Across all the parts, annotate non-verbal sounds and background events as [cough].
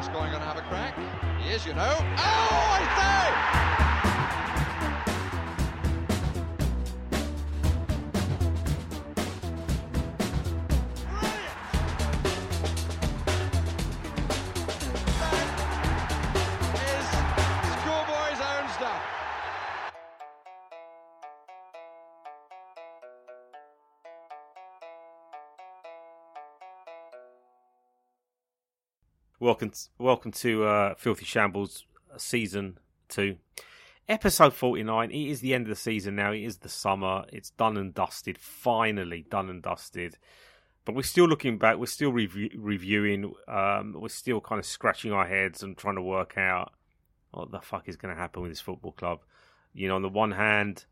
Gascoigne going to have a crack? He is, you know. Oh, I say! Welcome, welcome to uh, Filthy Shambles uh, season two, episode forty nine. It is the end of the season now. It is the summer. It's done and dusted. Finally done and dusted. But we're still looking back. We're still review- reviewing. Um, we're still kind of scratching our heads and trying to work out what the fuck is going to happen with this football club. You know, on the one hand,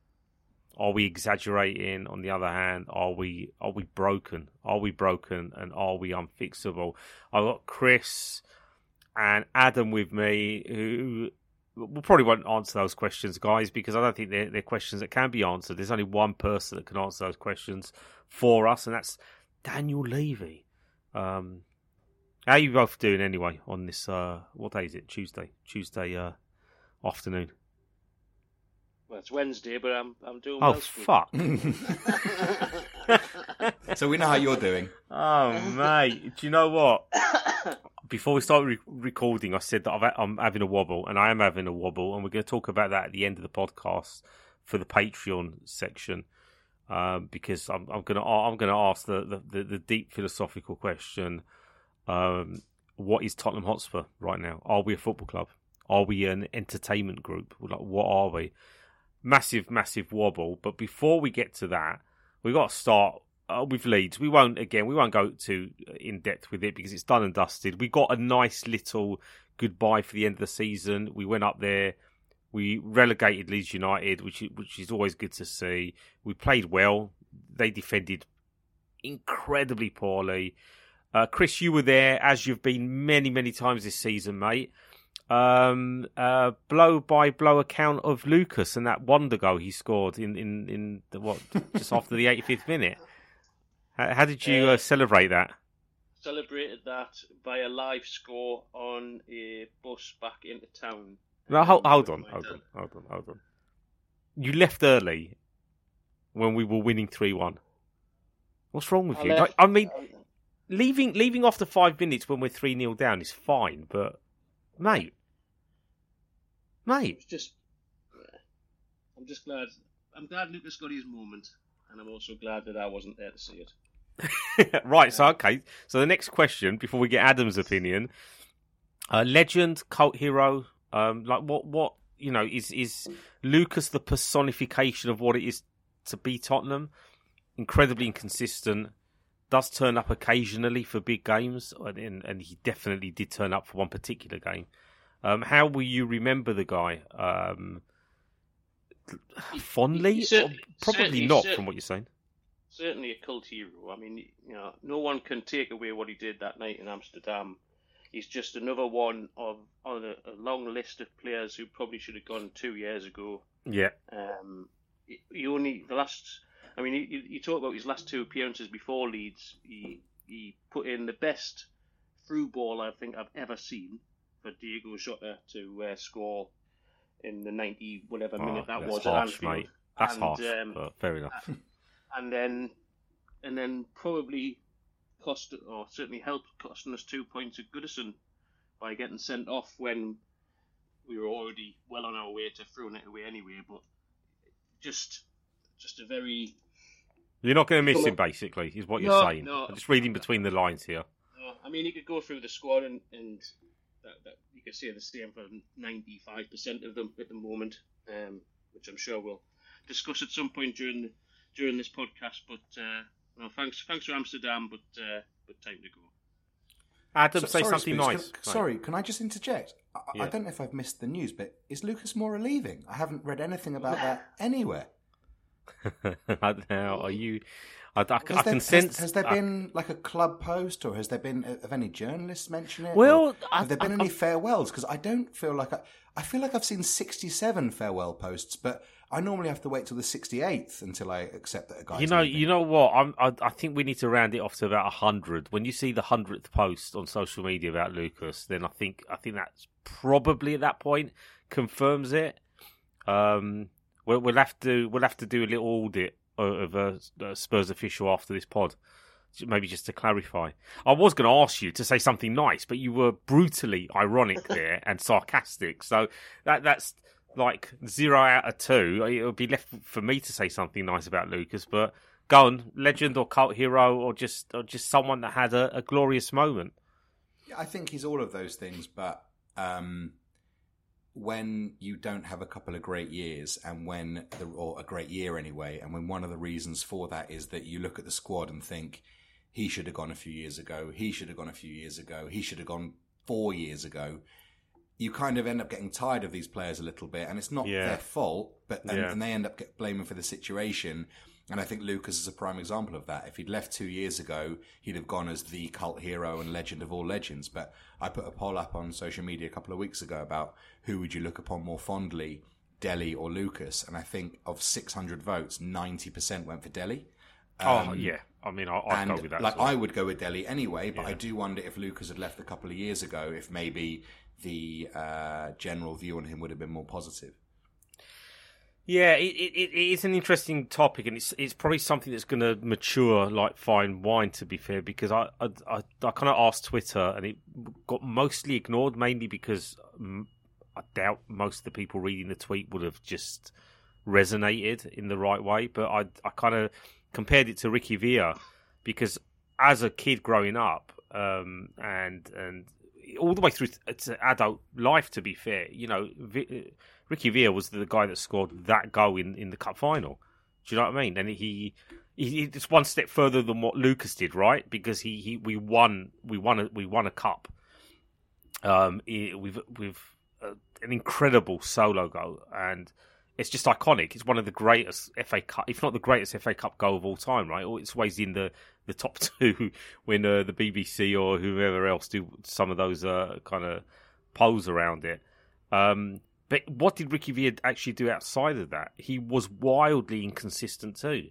are we exaggerating? On the other hand, are we are we broken? Are we broken? And are we unfixable? I've got Chris and Adam with me, who we probably won't answer those questions, guys, because I don't think they're, they're questions that can be answered. There's only one person that can answer those questions for us, and that's Daniel Levy. Um, how you both doing anyway on this? Uh, what day is it? Tuesday. Tuesday uh, afternoon. Well, it's Wednesday, but I'm I'm doing Oh well. Fuck! [laughs] so we know how you're doing. Oh mate, do you know what? Before we start re- recording, I said that I've, I'm having a wobble, and I am having a wobble, and we're going to talk about that at the end of the podcast for the Patreon section, um, because I'm, I'm going to I'm going to ask the, the, the, the deep philosophical question: um, What is Tottenham Hotspur right now? Are we a football club? Are we an entertainment group? Like, what are we? Massive, massive wobble. But before we get to that, we've got to start uh, with Leeds. We won't again. We won't go too in depth with it because it's done and dusted. We got a nice little goodbye for the end of the season. We went up there. We relegated Leeds United, which is, which is always good to see. We played well. They defended incredibly poorly. Uh, Chris, you were there as you've been many, many times this season, mate. Um, uh, blow by blow account of Lucas and that wonder goal he scored in in in the, what just after the 85th minute. How, how did you uh, Uh, celebrate that? Celebrated that by a live score on a bus back into town. No, hold, hold on, hold on, hold on, hold on. You left early when we were winning three one. What's wrong with I you? left- Like, I mean, I- leaving leaving after five minutes when we're three 0 down is fine, but mate, mate, It's just, I'm just glad. I'm glad Lucas got his moment, and I'm also glad that I wasn't there to see it. [laughs] right. So okay. So the next question before we get Adam's opinion, uh, legend, cult hero, um, like what what you know is is Lucas the personification of what it is to be Tottenham? Incredibly inconsistent. Does turn up occasionally for big games, and, and he definitely did turn up for one particular game. Um, how will you remember the guy? Um, fondly, probably certainly- not, from what you're saying. Certainly a cult hero. I mean, you know, no one can take away what he did that night in Amsterdam. He's just another one of on a, a long list of players who probably should have gone two years ago. Yeah, Um, he- he only the last. I mean, you, you talk about his last two appearances before Leeds. He he put in the best through ball I think I've ever seen for Diogo Jota to uh, score in the ninety whatever Oh, minute that was harsh, at Anfield. mate. That's And, harsh, um, but fair enough. [laughs] and then and then probably cost or certainly helped costing us two points at Goodison by getting sent off when we were already well on our way to throwing it away anyway. But just just a very You're not going to miss him, basically, is what you're No, saying. no. I'm just reading between the lines here. uh, I mean, he could go through the squad and, and that, that you can say the same for ninety five percent of them at the moment, um, which I'm sure we'll discuss at some point during the, during this podcast. But uh, well, thanks thanks for Amsterdam, but uh, but time to go. Adam, So- say sorry, something Spooks, nice. Can, sorry, can I just interject? I, Yeah. I don't know if I've missed the news, but is Lucas Moura leaving? I haven't read anything about that [laughs] anywhere. now, are you? I, I, I Has can there, has- Has, there been like a club post, or has there been have any journalists mention it? Well, I- have there been any farewells? Because I don't feel like I, I feel like I've seen sixty-seven farewell posts, but I normally have to wait till the 68th until I accept that a guy's You know, leaving. you know what? I'm, I, I think we need to round it off to about hundred. When you see the hundredth post on social media about Lucas, then I think I think that's probably at that point confirms it. Um, we'll, we'll have to we'll have to do a little audit of a, a Spurs official after this pod, maybe just to clarify. I was going to ask you to say something nice, but you were brutally ironic [laughs] there and sarcastic. So that that's like zero out of two. It would be left for me to say something nice about Lucas, but go on, legend or cult hero or just or just someone that had a, a glorious moment. Yeah, I think he's all of those things, but um, when you don't have a couple of great years, and when the, or a great year anyway, and when one of the reasons for that is that you look at the squad and think he should have gone a few years ago, he should have gone a few years ago, he should have gone four years ago. You kind of end up getting tired of these players a little bit, and it's not Yeah. their fault, but and, Yeah. and they end up get blaming for the situation. And I think Lucas is a prime example of that. If he'd left two years ago, he'd have gone as the cult hero and legend of all legends. But I put a poll up on social media a couple of weeks ago about who would you look upon more fondly, Dele or Lucas? And I think of 600 votes, 90% went for Dele. oh yeah, I mean, I, I'd And go with that. like well. I would go with Dele anyway, but Yeah. I do wonder if Lucas had left a couple of years ago, if maybe the uh, general view on him would have been more positive. Yeah, it, it, it is an interesting topic, and it's it's probably something that's going to mature like fine wine. To be fair, because I I, I, I kind of asked Twitter, and it got mostly ignored, mainly because mm, I doubt most of the people reading the tweet would have just resonated in the right way. But I I kind of compared it to Ricky Villa because as a kid growing up, um, and and all the way through to adult life, to be fair, you know. Vi- Ricky Villa was the guy that scored that goal in, in the cup final. Do you know what I mean? And he, he it's one step further than what Lucas did, right? Because he, he we won we won a we won a cup. Um, with with uh, an incredible solo goal, and it's just iconic. It's one of the greatest FA Cup, if not the greatest FA Cup goal of all time, right? It's always in the the top [laughs] two when uh, the BBC or whoever else do some of those uh, kind of polls around it. Um, but what did Ricky Villa actually do outside of that? He was wildly inconsistent too.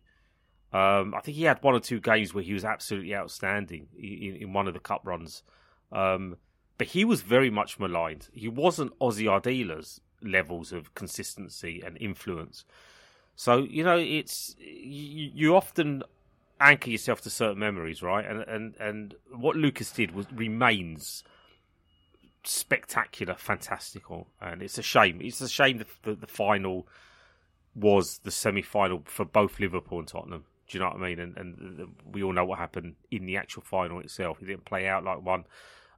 Um, I think he had one or two games where he was absolutely outstanding in, in one of the cup runs. Um, but he was very much maligned. He wasn't Ossie Ardiles' levels of consistency and influence. So you know, it's you, you often anchor yourself to certain memories, right? And and and what Lucas did was remains spectacular, fantastical, and it's a shame. It's a shame that the, the final was the semi-final for both Liverpool and Tottenham. Do you know what I mean? And, and we all know what happened in the actual final itself. It didn't play out like one.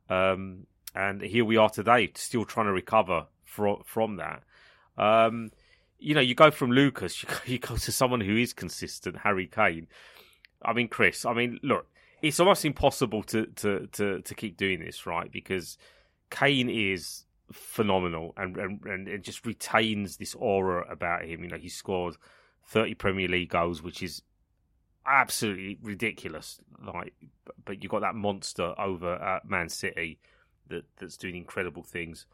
Um, and here we are today, still trying to recover from from that. Um, you know, you go from Lucas, [laughs] you go, you go to someone who is consistent, Harry Kane. I mean, Chris. I mean, look, it's almost impossible to to to, to keep doing this, right? Because Kane is phenomenal and, and and it just retains this aura about him. You know, he scored thirty Premier League goals, which is absolutely ridiculous. Like, but you've got that monster over at Man City that that's doing incredible things.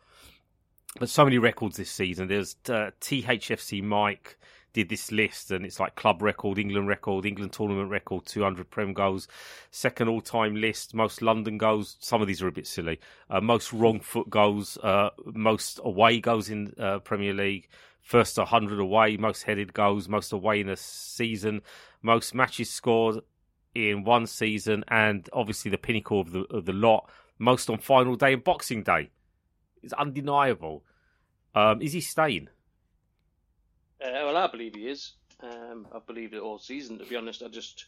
But so many records this season. There's uh, THFC Mike did this list, and it's like club record, England record, England tournament record, 200 Prem goals, second all time list, most London goals. Some of these are a bit silly. Uh, most wrong foot goals, uh, most away goals in uh, Premier League, first 100 away, most headed goals, most away in a season, most matches scored in one season, and obviously the pinnacle of the of the lot, most on final day and Boxing Day. It's undeniable. Um, is he staying? Uh, well, I believe he is. Um, I've believed it all season. To be honest, I just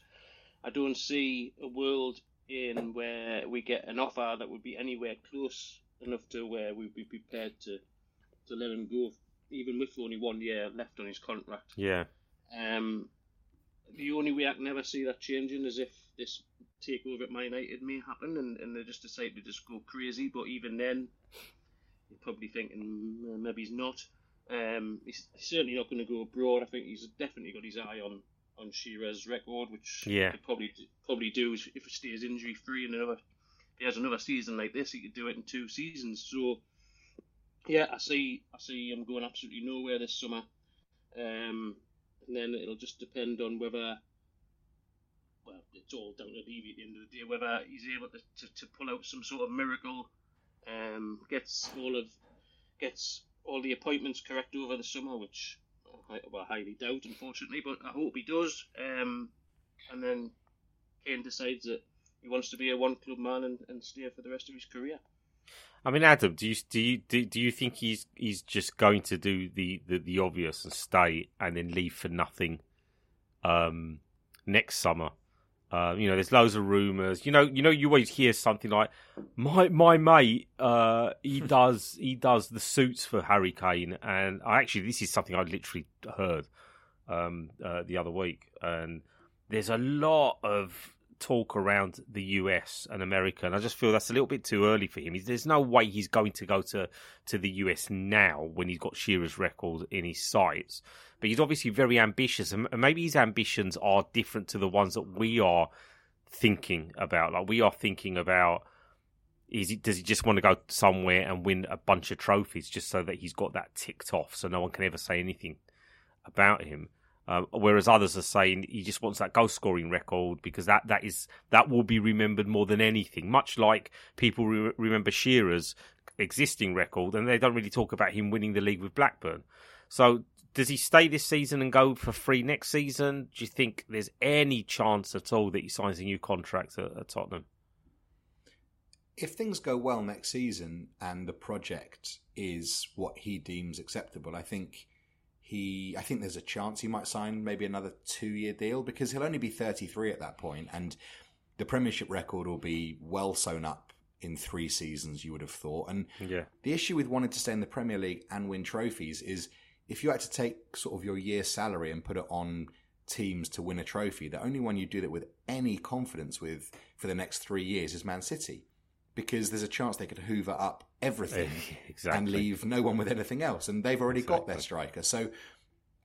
I don't see a world in where we get an offer that would be anywhere close enough to where we'd be prepared to to let him go, even with only one year left on his contract. Yeah. Um, the only way I can ever see that changing is if this takeover at Man United may happen and, and they just decide to just go crazy. But even then, you're probably thinking "Mm, maybe he's not. Um, he's certainly not going to go abroad. I think he's definitely got his eye on on Shearer's record, which Yeah. he could probably probably do if he stays injury free and another. If he has another season like this, he could do it in two seasons. So, yeah, I see I see him going absolutely nowhere this summer. um, and then it'll just depend on whether. Well, it's all down to Levy at the end of the day. Whether he's able to, to, to pull out some sort of miracle, um, gets all of gets all the appointments correct over the summer, which I well, highly doubt, unfortunately. But I hope he does. Um, and then Kane decides that he wants to be a one club man and, and stay for the rest of his career. I mean, Adam, do you do you do, do you think he's he's just going to do the, the, the obvious and stay and then leave for nothing um, next summer? Uh, you know, there's loads of rumours. You know, you know, you always hear something like, "My my mate, uh, he [laughs] does he does the suits for Harry Kane," and I actually this is something I literally heard um, uh, the other week, and there's a lot of talk around the US and America, and I just feel that's a little bit too early for him. There's no way he's going to go to, to the US now when he's got Shearer's record in his sights. But he's obviously very ambitious, and maybe his ambitions are different to the ones that we are thinking about. Like we are thinking about. Is he, does he just want to go somewhere and win a bunch of trophies just so that he's got that ticked off so no one can ever say anything about him? Uh, whereas others are saying he just wants that goal scoring record because that, that is that will be remembered more than anything. Much like people re- remember Shearer's existing record, and they don't really talk about him winning the league with Blackburn. So, does he stay this season and go for free next season? Do you think there's any chance at all that he signs a new contract at, at Tottenham? If things go well next season and the project is what he deems acceptable, I think he I think there's a chance he might sign maybe another two year deal because he'll only be 33 at that point and the Premiership record will be well sewn up in three seasons you would have thought and yeah. the issue with wanting to stay in the Premier League and win trophies is if you had to take sort of your year's salary and put it on teams to win a trophy the only one you do that with any confidence with for the next three years is Man City because there's a chance they could hoover up everything eh, [laughs] exactly. and leave no one with anything else. And they've already exactly. got their striker. So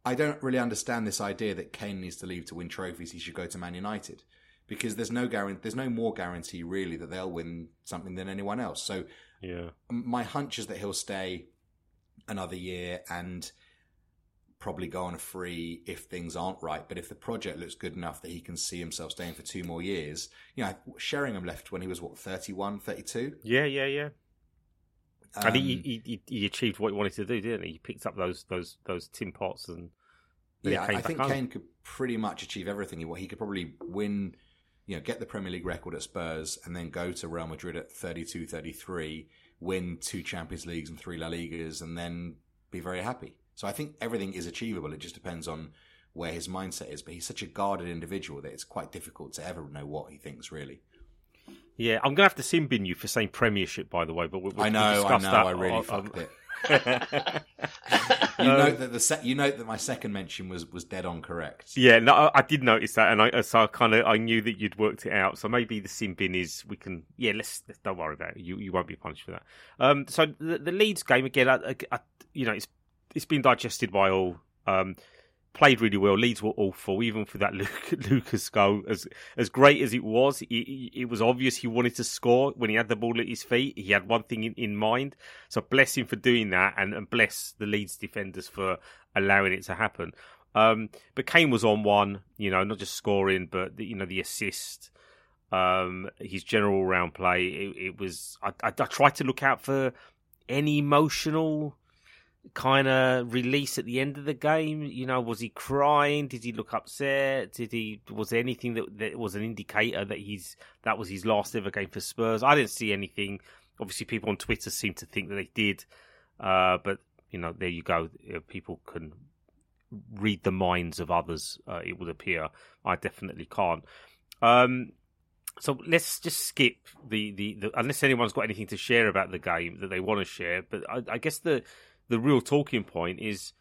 I don't really understand this idea that Kane needs to leave to win trophies. He should go to Man United because there's no guarantee, there's no more guarantee really that they'll win something than anyone else. So yeah, my hunch is that he'll stay another year and probably go on a free if things aren't right. But if the project looks good enough that he can see himself staying for two more years, you know, Sheringham left when he was what 31, 32? Yeah, yeah, yeah. Um, and he, he, he achieved what he wanted to do, didn't he? He picked up those those those tin pots and yeah, I think home. Kane could pretty much achieve everything he He could probably win, you know, get the Premier League record at Spurs and then go to Real Madrid at 32, 33, win two Champions Leagues and three La Ligas, and then be very happy. So I think everything is achievable. It just depends on where his mindset is. But he's such a guarded individual that it's quite difficult to ever know what he thinks really. Yeah, I'm gonna have to sin bin you for saying Premiership, by the way. But we'll, I know, we'll I know, I really on, fucked it. [laughs] you um, note that the se- you note that my second mention was was dead on correct. Yeah, no, I, I did notice that, and I so I kind of I knew that you'd worked it out. So maybe the sin bin is we can yeah let's, let's don't worry about it. You you won't be punished for that. Um, so the, the Leeds game again, I, I, you know, it's it's been digested by all. Um, played really well. Leeds were awful, even for that [laughs] Lucas goal. As as great as it was, it, it, was obvious he wanted to score when he had the ball at his feet. He had one thing in, in mind. So bless him for doing that, and, and bless the Leeds defenders for allowing it to happen. Um, but Kane was on one, you know, not just scoring, but the, you know the assist, um, his general round play. It, it was. I, I, I tried to look out for any emotional kind of release at the end of the game? You know, was he crying? Did he look upset? Did he? Was there anything that, that was an indicator that he's that was his last ever game for Spurs? I didn't see anything. Obviously, people on Twitter seem to think that they did, uh, but you know, there you go. People can read the minds of others. Uh, it would appear. I definitely can't. Um, so let's just skip the, the, the, unless anyone's got anything to share about the game that they want to share. But I, I guess the the real talking point is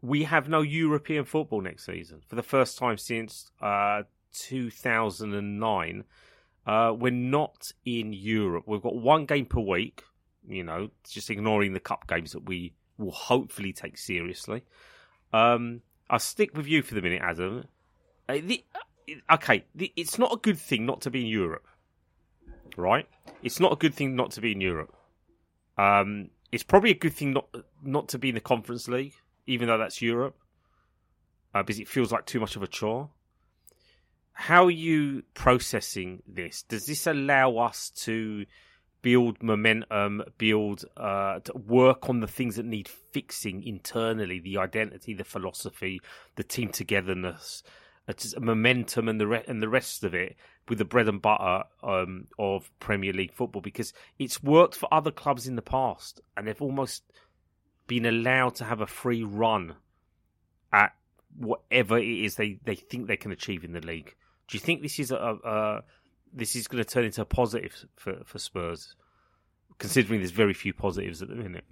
we have no European football next season for the first time since uh, 2009. Uh, we're not in Europe. We've got one game per week, you know, just ignoring the cup games that we will hopefully take seriously. Um, I'll stick with you for the minute, Adam. Uh, the, uh, okay, the, it's not a good thing not to be in Europe, right? It's not a good thing not to be in Europe. Um, it's probably a good thing not not to be in the Conference League, even though that's Europe. uh, because it feels like too much of a chore. How are you processing this? Does this allow us to build momentum, build, uh, work on the things that need fixing internally, the identity, the philosophy, the team togetherness, uh, momentum, and the re- and the rest of it with the bread and butter um, of Premier League football because it's worked for other clubs in the past, and they've almost been allowed to have a free run at whatever it is they, they think they can achieve in the league. Do you think this is a, a this is going to turn into a positive for, for Spurs, considering there's very few positives at the minute?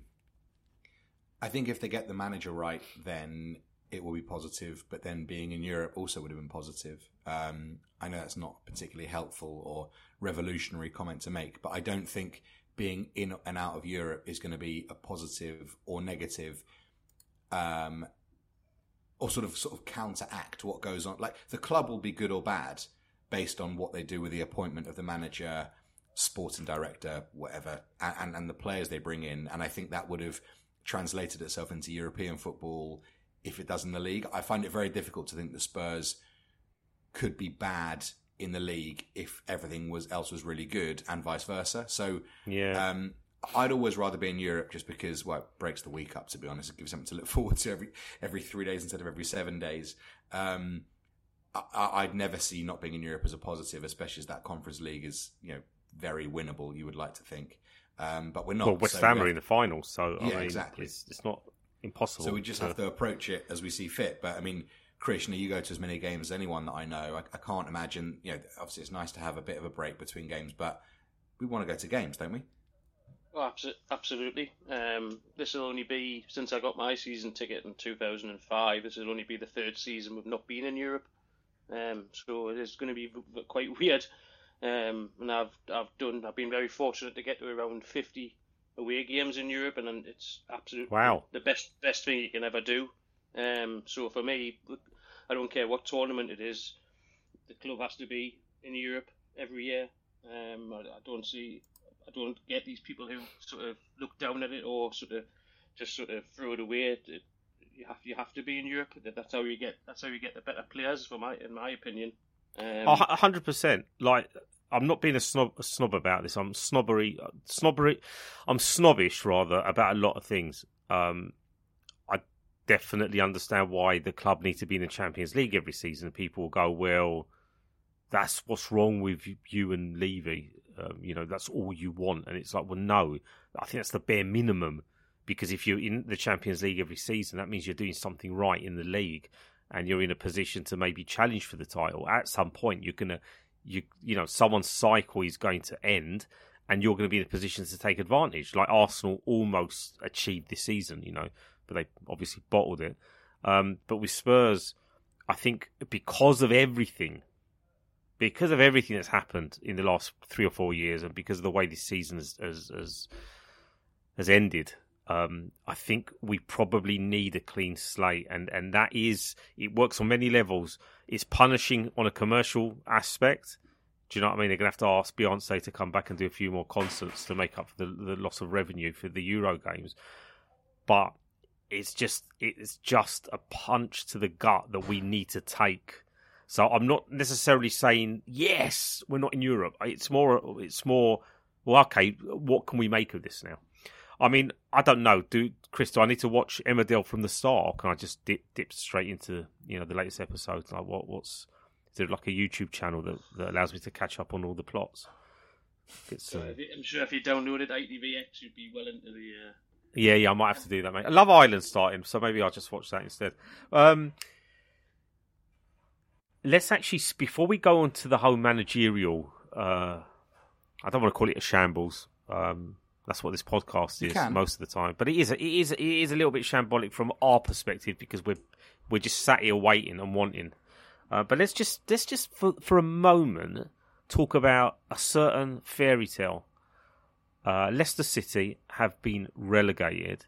I think if they get the manager right, then it will be positive. But then being in Europe also would have been positive. Um, I know that's not particularly helpful or revolutionary comment to make, but I don't think being in and out of Europe is going to be a positive or negative, um, or sort of sort of counteract what goes on. Like the club will be good or bad based on what they do with the appointment of the manager, sporting director, whatever, and, and the players they bring in. And I think that would have translated itself into European football if it does in the league. I find it very difficult to think the Spurs could be bad in the league if everything was else was really good and vice versa. So yeah. Um, I'd always rather be in Europe just because, well, it breaks the week up. To be honest, it gives something to look [laughs] forward to every every three days instead of every seven days. Um, I, would never see not being in Europe as a positive, especially as that Conference League is, you know, very winnable. You would like to think, um, but we're not. Well, West so Ham are in the finals, so yeah, I mean, exactly. It's, it's, not impossible. So we just to... have to approach it as we see fit. But I mean, Krishna, you go to as many games as anyone that I know. I, I can't imagine. You know, obviously it's nice to have a bit of a break between games, but we want to go to games, don't we? Oh, absolutely. Um, this will only be since I got my season ticket in 2005. This will only be the third season we've not been in Europe. Um, so it is going to be quite [laughs] weird. Um, and I've I've done I've been very fortunate to get to around 50 away games in Europe, and it's absolutely wow. the best best thing you can ever do. Um, so for me, I don't care what tournament it is, the club has to be in Europe every year. Um, I, I don't see, I don't get these people who sort of look down at it or sort of just sort of throw it away. It, you have you have to be in Europe. That's how you get that's how you get the better players, for my in my opinion. Um, hundred percent. Like I'm not being a snob, a snob about this. I'm snobbery, snobbery. I'm snobbish rather about a lot of things. Um, I definitely understand why the club needs to be in the Champions League every season. People will go, well, that's what's wrong with you and Levy. Um, you know, that's all you want, and it's like, well, no. I think that's the bare minimum because if you're in the Champions League every season, that means you're doing something right in the league, and you're in a position to maybe challenge for the title. At some point, you're gonna you you know someone's cycle is going to end and you're going to be in a position to take advantage. Like arsenal almost achieved this season you know but they obviously bottled it. Um, but with spurs i think because of everything because of everything that's happened in the last three or four years and because of the way this season has has has, has ended um, I think we probably need a clean slate, and, and that is it works on many levels. It's punishing on a commercial aspect. Do you know what I mean? They're gonna have to ask Beyonce to come back and do a few more concerts to make up for the, the loss of revenue for the Euro games. But it's just it's just a punch to the gut that we need to take. So I'm not necessarily saying yes, we're not in Europe. It's more it's more well, okay, what can we make of this now? I mean, I don't know. Do Chris? Do I need to watch Emmerdale from the start, or can I just dip dip straight into you know the latest episodes? Like, what what's is there like a YouTube channel that, that allows me to catch up on all the plots? So I'm sure if you downloaded ITVX, you'd be well into the. Uh... Yeah, yeah, I might have to do that, mate. Love Island starting, so maybe I'll just watch that instead. Um, let's actually before we go on to the whole managerial. Uh, I don't want to call it a shambles. Um, that's what this podcast is most of the time. But it is it is it is a little bit shambolic from our perspective because we're we're just sat here waiting and wanting. Uh, but let's just let's just for for a moment talk about a certain fairy tale. Uh, Leicester City have been relegated.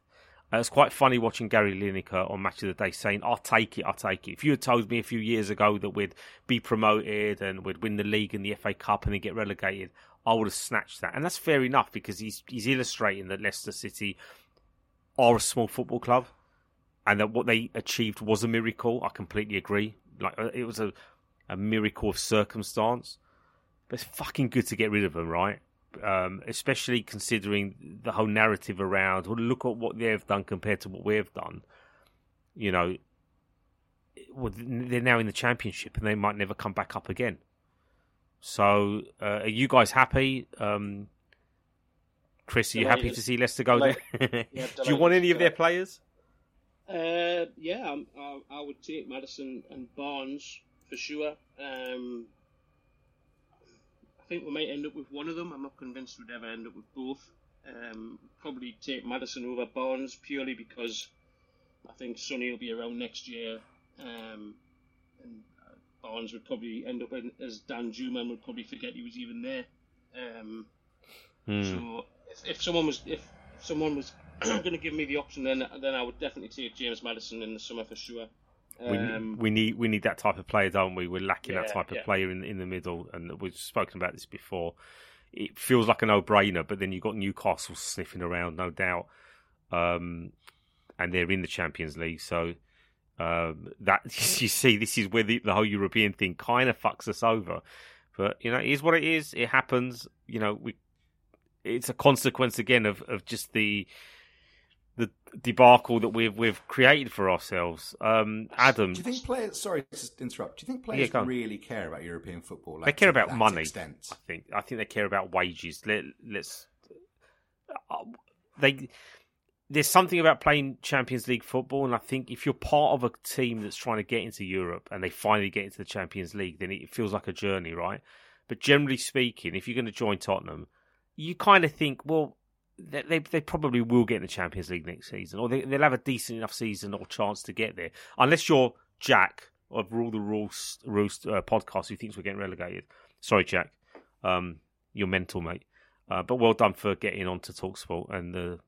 Uh, it's quite funny watching Gary Lineker on Match of the Day saying, I'll take it, I'll take it. If you had told me a few years ago that we'd be promoted and we'd win the league and the FA Cup and then get relegated, I would have snatched that. And that's fair enough because he's he's illustrating that Leicester City are a small football club and that what they achieved was a miracle. I completely agree. Like uh, it was a a miracle of circumstance, but it's fucking good to get rid of them, right? Um, especially considering the whole narrative around well, look at what they've done compared to what we've done. You know, well, they're now in the championship and they might never come back up again. So, uh, are you guys happy? Um, Chris, are you happy to see Leicester go there? Yeah, [laughs] Do you want any of their players? Uh, yeah, I'm- I, I would take Maddison and Barnes for sure. Um, I think we might end up with one of them. I'm not convinced we'd ever end up with both. Um, probably take Maddison over Barnes purely because I think Sonny will be around next year, um, and Barnes would probably end up in, as Danjuma would probably forget he was even there. Um, Hmm. so if, if someone was if, someone was [clears throat] going to give me the option, then then I would definitely take James Maddison in the summer for sure. We, Um, we need we need that type of player, don't we? We're lacking that type of yeah. player in in the middle, and we've spoken about this before. It feels like a no brainer, but then you've got Newcastle sniffing around, no doubt, um, and they're in the Champions League. So um, that [laughs] you see, this is where the, the whole European thing kind of fucks us over. But you know, it is what it is. It happens. You know, we it's a consequence again of, of just the the debacle that we've we've created for ourselves. Um, Adam, Do you think players? Sorry to interrupt. Do you think players on. really care about European football? Like, they care about money. Extent? I think. I think they care about wages. Let, let's. uh, They. There's something about playing Champions League football, and I think if you're part of a team that's trying to get into Europe and they finally get into the Champions League, then it feels like a journey, right? But generally speaking, if you're going to join Tottenham, you kind of think, well, they, they probably will get in the Champions League next season, or they, they'll have a decent enough season or chance to get there, unless you're Jack of Rule the Rules Roost uh, podcast who thinks we're getting relegated. Sorry, Jack, um, you're mental, mate. Uh, but well done for getting on to Talksport and the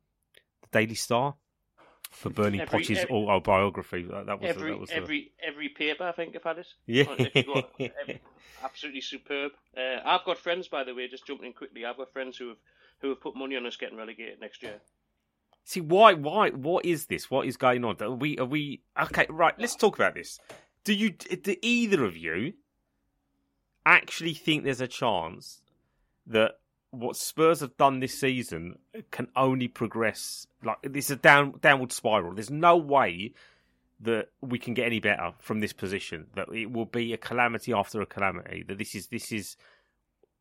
Daily Star for [laughs] burning Every- every- autobiography. That, that was every that was the- every every paper I think I've had it. yeah. If you go- [laughs] every- absolutely superb. Uh, I've got friends, by the way, just jumping in quickly. I've got friends who have who have put money on us getting relegated next year. See why? Why? What is this? What is going on? Are we? Are we? Okay, right. Let's talk about this. Do you? Do either of you actually think there's a chance that what Spurs have done this season can only progress? Like this is a down downward spiral. There's no way that we can get any better from this position. That it will be a calamity after a calamity. That this is this is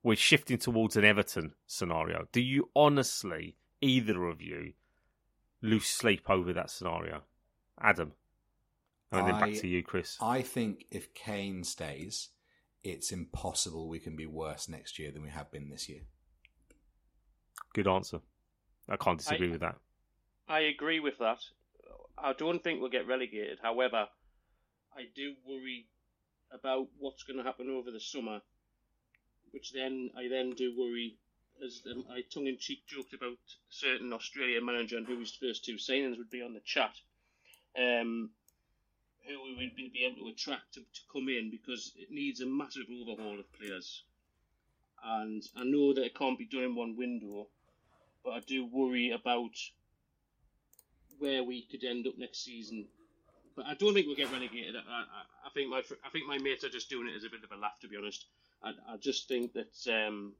we're shifting towards an Everton scenario. Do you honestly, either of you, lose sleep over that scenario? Adam. And then I- back to you, Chris. I think if Kane stays, it's impossible we can be worse next year than we have been this year. Good answer. I can't disagree I- with that. I agree with that. I don't think we'll get relegated. However, I do worry about what's going to happen over the summer, which then I then do worry, as um, I tongue in cheek joked about a certain Australian manager and who his first two signings would be on the chat, um, who we would be be able to attract to, to come in because it needs a massive overhaul of players. And I know that it can't be done in one window, but I do worry about where we could end up next season. But I don't think we'll get relegated. I, I, I think my I think my mates are just doing it as a bit of a laugh, to be honest. I, I just think that um,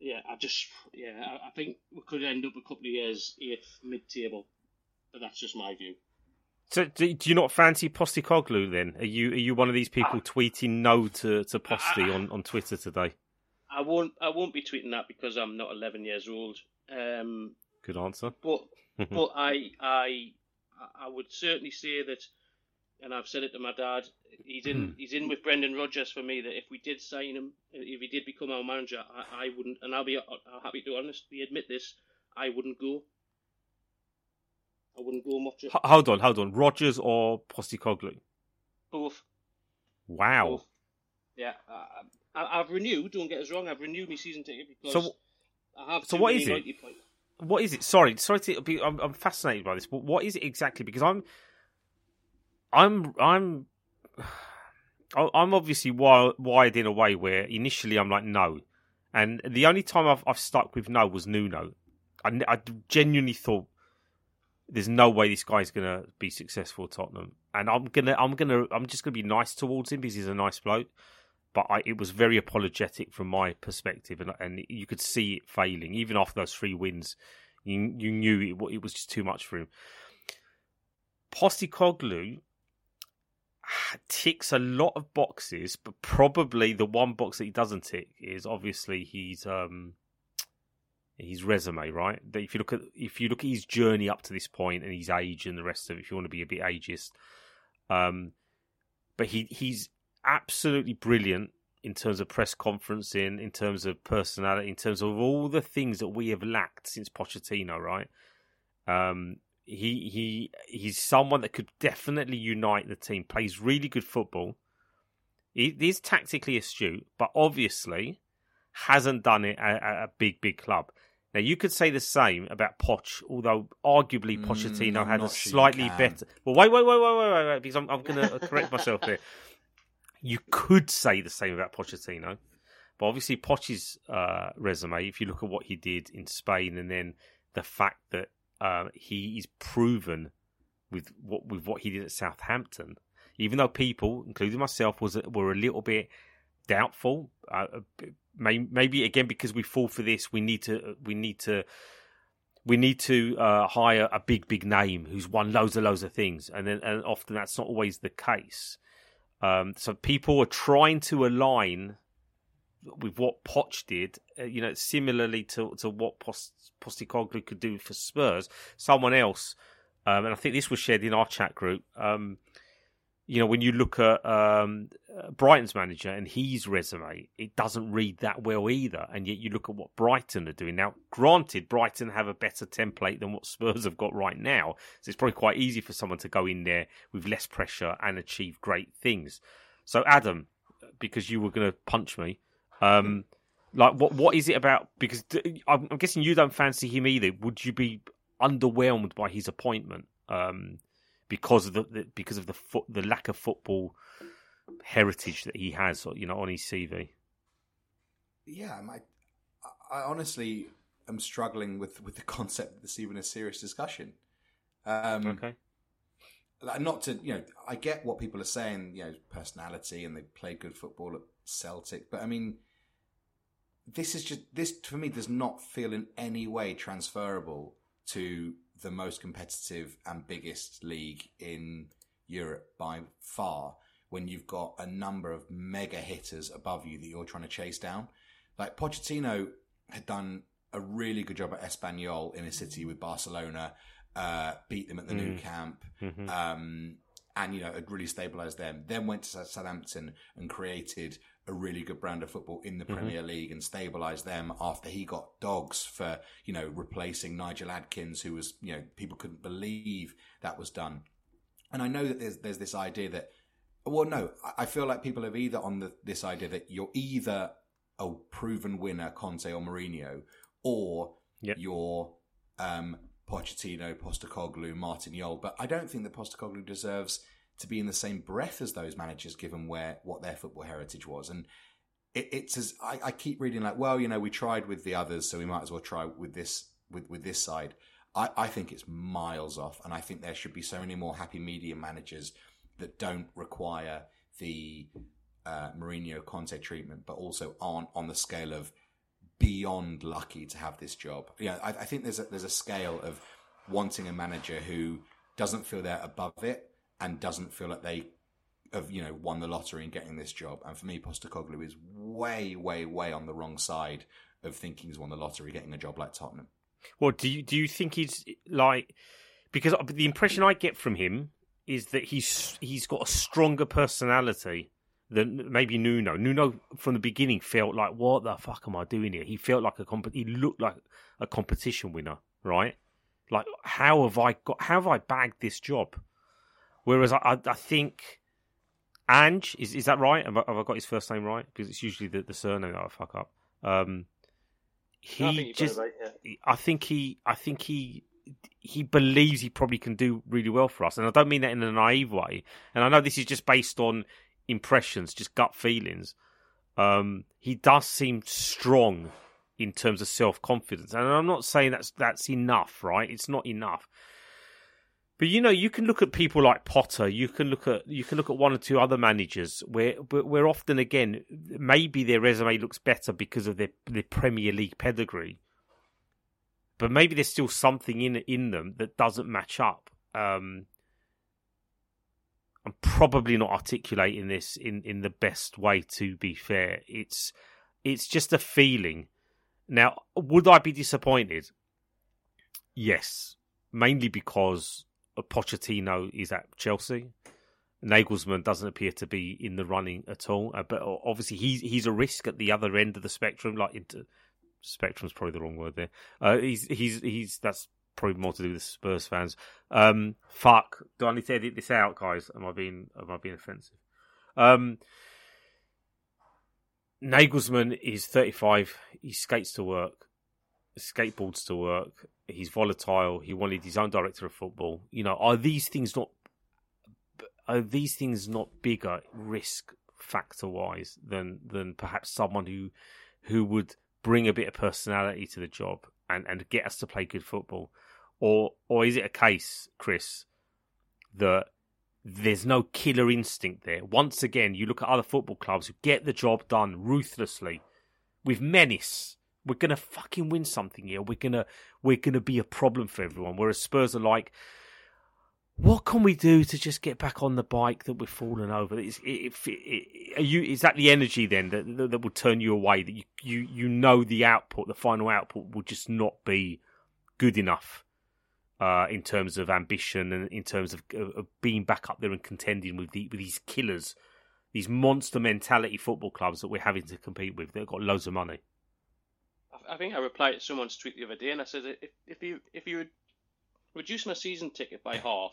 yeah, I just yeah, I, I think we could end up a couple of years eighth mid-table, but that's just my view. So, do, do you not fancy Postecoglou then? Are you are you one of these people ah. tweeting no to to Posty ah. on, on Twitter today? I won't I won't be tweeting that because I'm not 11 years old. Um, Good answer. but mm-hmm. but I I I would certainly say that, and I've said it to my dad. He's in hmm. he's in with Brendan Rodgers for me. That if we did sign him, if he did become our manager, I, I wouldn't, and I'll be I'm happy to honestly admit this. I wouldn't go. I wouldn't go much. H- hold on, hold on. Rodgers or Postecoglou? Both. Wow. Both. Yeah, I, I've renewed. Don't get us wrong. I've renewed my season ticket because So- I have. so what is it? 90 point- What is it? Sorry, sorry to be. I'm, I'm fascinated by this. But what is it exactly? Because I'm, I'm, I'm, [sighs] I'm obviously wired, wired in a way where initially I'm like no, and the only time I've I've stuck with no was Nuno. I, I genuinely thought there's no way this guy's to be successful at Tottenham. And I'm gonna, I'm gonna, I'm just gonna be nice towards him because he's a nice bloke. But I, it was very apologetic from my perspective, and, and you could see it failing even after those three wins. You, you knew it, it was just too much for him. Postecoglou ticks a lot of boxes, but probably the one box that he doesn't tick is obviously he's um his resume, right? That if you look at if you look at his journey up to this point and his age and the rest of it, if you want to be a bit ageist, um, but he he's absolutely brilliant in terms of press conferencing, in terms of personality, in terms of all the things that we have lacked since Pochettino, right? Um, he he he's someone that could definitely unite the team. Plays really good football. He is tactically astute, but obviously hasn't done it at, at, a big big club. Now you could say the same about Poch, although arguably mm, Pochettino mm, had a slightly better. Well, wait, wait, wait, wait, wait, wait, wait because I'm, I'm going [laughs] to correct myself here. You could say the same about Pochettino, but obviously Poch's uh, resume, if you look at what he did in Spain, and then the fact that uh, he is proven with what with what he did at Southampton, even though people, including myself, was were a little bit doubtful. Uh, maybe again because we fall for this, we need to we need to we need to uh, hire a big big name who's won loads and loads of things, and then and often that's not always the case. Um, so people are trying to align with what Poch did, uh, you know, similarly to to what Post, Postecoglou could do for Spurs. Someone else, um, and I think this was shared in our chat group. Um, you know, when you look at um, Brighton's manager and his resume, it doesn't read that well either. And yet you look at what Brighton are doing now. Granted, Brighton have a better template than what Spurs have got right now, so it's probably quite easy for someone to go in there with less pressure and achieve great things. So, Adam, because you were going to punch me, um, like what what is it about? Because I'm guessing you don't fancy him either. Would you be underwhelmed by his appointment? Um, because of the, the because of the foot, the lack of football heritage that he has, you know, on his CV. Yeah, I, I honestly am struggling with with the [laughs] concept of this even a serious discussion. Um, okay. Not to you know, I get what people are saying. You know, personality, and they play good football at Celtic, but I mean, this is just this for me does not feel in any way transferable to the most competitive and biggest league in Europe by far when you've got a number of mega hitters above you that you're trying to chase down. Like Pochettino had done a really good job at Espanyol in a city with Barcelona, uh, beat them at the mm. Nou Camp, mm-hmm. um, and you know had really stabilised them. Then went to Southampton and created a really good brand of football in the mm-hmm. Premier League and stabilise them after he got dogs for, you know, replacing Nigel Adkins, who was, you know, people couldn't believe that was done. And I know that there's, there's this idea that, well, no, I feel like people have either on the, this idea that you're either a proven winner, Conte or Mourinho, or yep. you're, um, Pochettino, Postecoglou, Martin Jol. But I don't think that Postecoglou deserves to be in the same breath as those managers, given where what their football heritage was. And it, it's as I, I, keep reading like, well, you know, we tried with the others, so we might as well try with this with with this side. I, I think it's miles off, and I think there should be so many more happy medium managers that don't require the uh, Mourinho Conte treatment, but also aren't on the scale of beyond lucky to have this job. Yeah, I, I think there's a, there's a scale of wanting a manager who doesn't feel they're above it and doesn't feel like they have you know won the lottery in getting this job. And for me, Postecoglou is way, way, way on the wrong side of thinking he's won the lottery getting a job like Tottenham. Well, do you do you think he's like because the impression I get from him is that he's he's got a stronger personality than maybe Nuno. Nuno from the beginning felt like, "What the fuck am I doing here?" He felt like a comp- he looked like a competition winner, right? Like, how have I got? How have I bagged this job? Whereas I, I, think Ange is is that right? Have I, have I, got his first name right? Because it's usually the, the surname that I fuck up. Um, he I just, right, yeah. I think he, I think he, he believes he probably can do really well for us, and I don't mean that in a naive way. And I know this is just based on impressions, just gut feelings. Um, he does seem strong in terms of self confidence, and I'm not saying that's that's enough, right? It's not enough. But you know, you can look at people like Potter. You can look at you can look at one or two other managers where we're where often again maybe their resume looks better because of their their Premier League pedigree, but maybe there's still something in in them that doesn't match up. Um, I'm probably not articulating this in, in the best way. To be fair, it's it's just a feeling. Now, would I be disappointed? Yes, mainly because Pochettino is at Chelsea. Nagelsmann doesn't appear to be in the running at all, uh, but obviously he's he's a risk at the other end of the spectrum. Like into spectrum's probably the wrong word there. Uh, he's he's he's that's probably more to do with Spurs fans. Um, fuck, do I need to edit this out, guys? Am I being am I being offensive? Um, Nagelsmann is 35. He skates to work, skateboards to work. He's volatile. He wanted his own director of football. You know, are these things not are these things not bigger risk factor wise than than perhaps someone who who would bring a bit of personality to the job and, and get us to play good football? Or or is it a case, Chris, that there's no killer instinct there? Once again, you look at other football clubs who get the job done ruthlessly with menace we're gonna fucking win something here. We're gonna we're gonna be a problem for everyone. Whereas Spurs are like, what can we do to just get back on the bike that we're falling over? Is, it, it, are you, is that the energy then that, that, that will turn you away? That you, you you know the output, the final output, will just not be good enough uh, in terms of ambition and in terms of, of, being back up there and contending with, the, with these killers, these monster mentality football clubs that we're having to compete with. They've got loads of money. I think I replied to someone's tweet the other day, and I said if if you if you reduce my season ticket by half,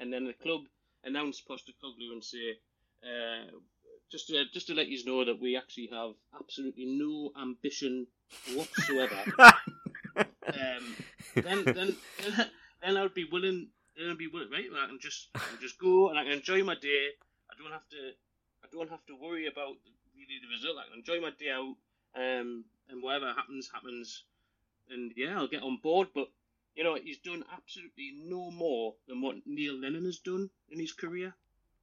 and then the club announce Postecoglou and say, uh, just to just to let you know that we actually have absolutely no ambition whatsoever. [laughs] um, then, then [laughs] then then I would be willing. Then I'd be willing, right? I can just I can just go and I can enjoy my day. I don't have to I don't have to worry about really the result. I can enjoy my day out. Um, and whatever happens, happens. And yeah, I'll get on board. But you know, he's done absolutely no more than what Neil Lennon has done in his career.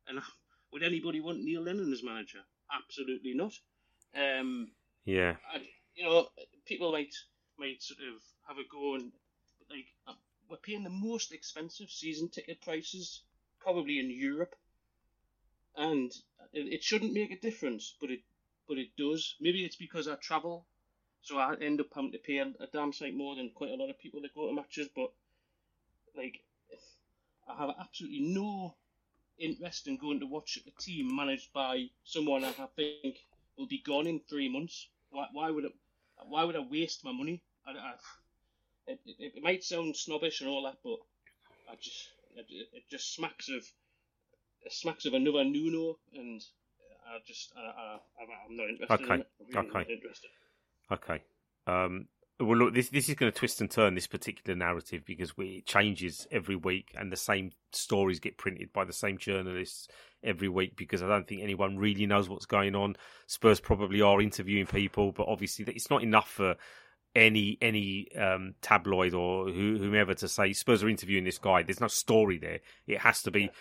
And [laughs] would anybody want Neil Lennon as manager? Absolutely not. Um, yeah. And, you know, people might might sort of have a go and like uh, we're paying the most expensive season ticket prices probably in Europe, and it, it shouldn't make a difference, but it but it does. Maybe it's because I travel so I end up having to pay a, a damn sight more than quite a lot of people that go to matches. But like, I have absolutely no interest in going to watch a team managed by someone I think will be gone in three months. Why, why would it? Why would I waste my money? I, I, it, it, it, might sound snobbish and all that, but I just it, it just smacks of it smacks of another Nuno, and I just I, I, I'm not interested. Okay. In really okay. Not interested. Okay. Um, well, look, this this is going to twist and turn this particular narrative because we, it changes every week, and the same stories get printed by the same journalists every week. Because I don't think anyone really knows what's going on. Spurs probably are interviewing people, but obviously it's not enough for any any um, tabloid or whomever to say Spurs are interviewing this guy. There's no story there. It has to be.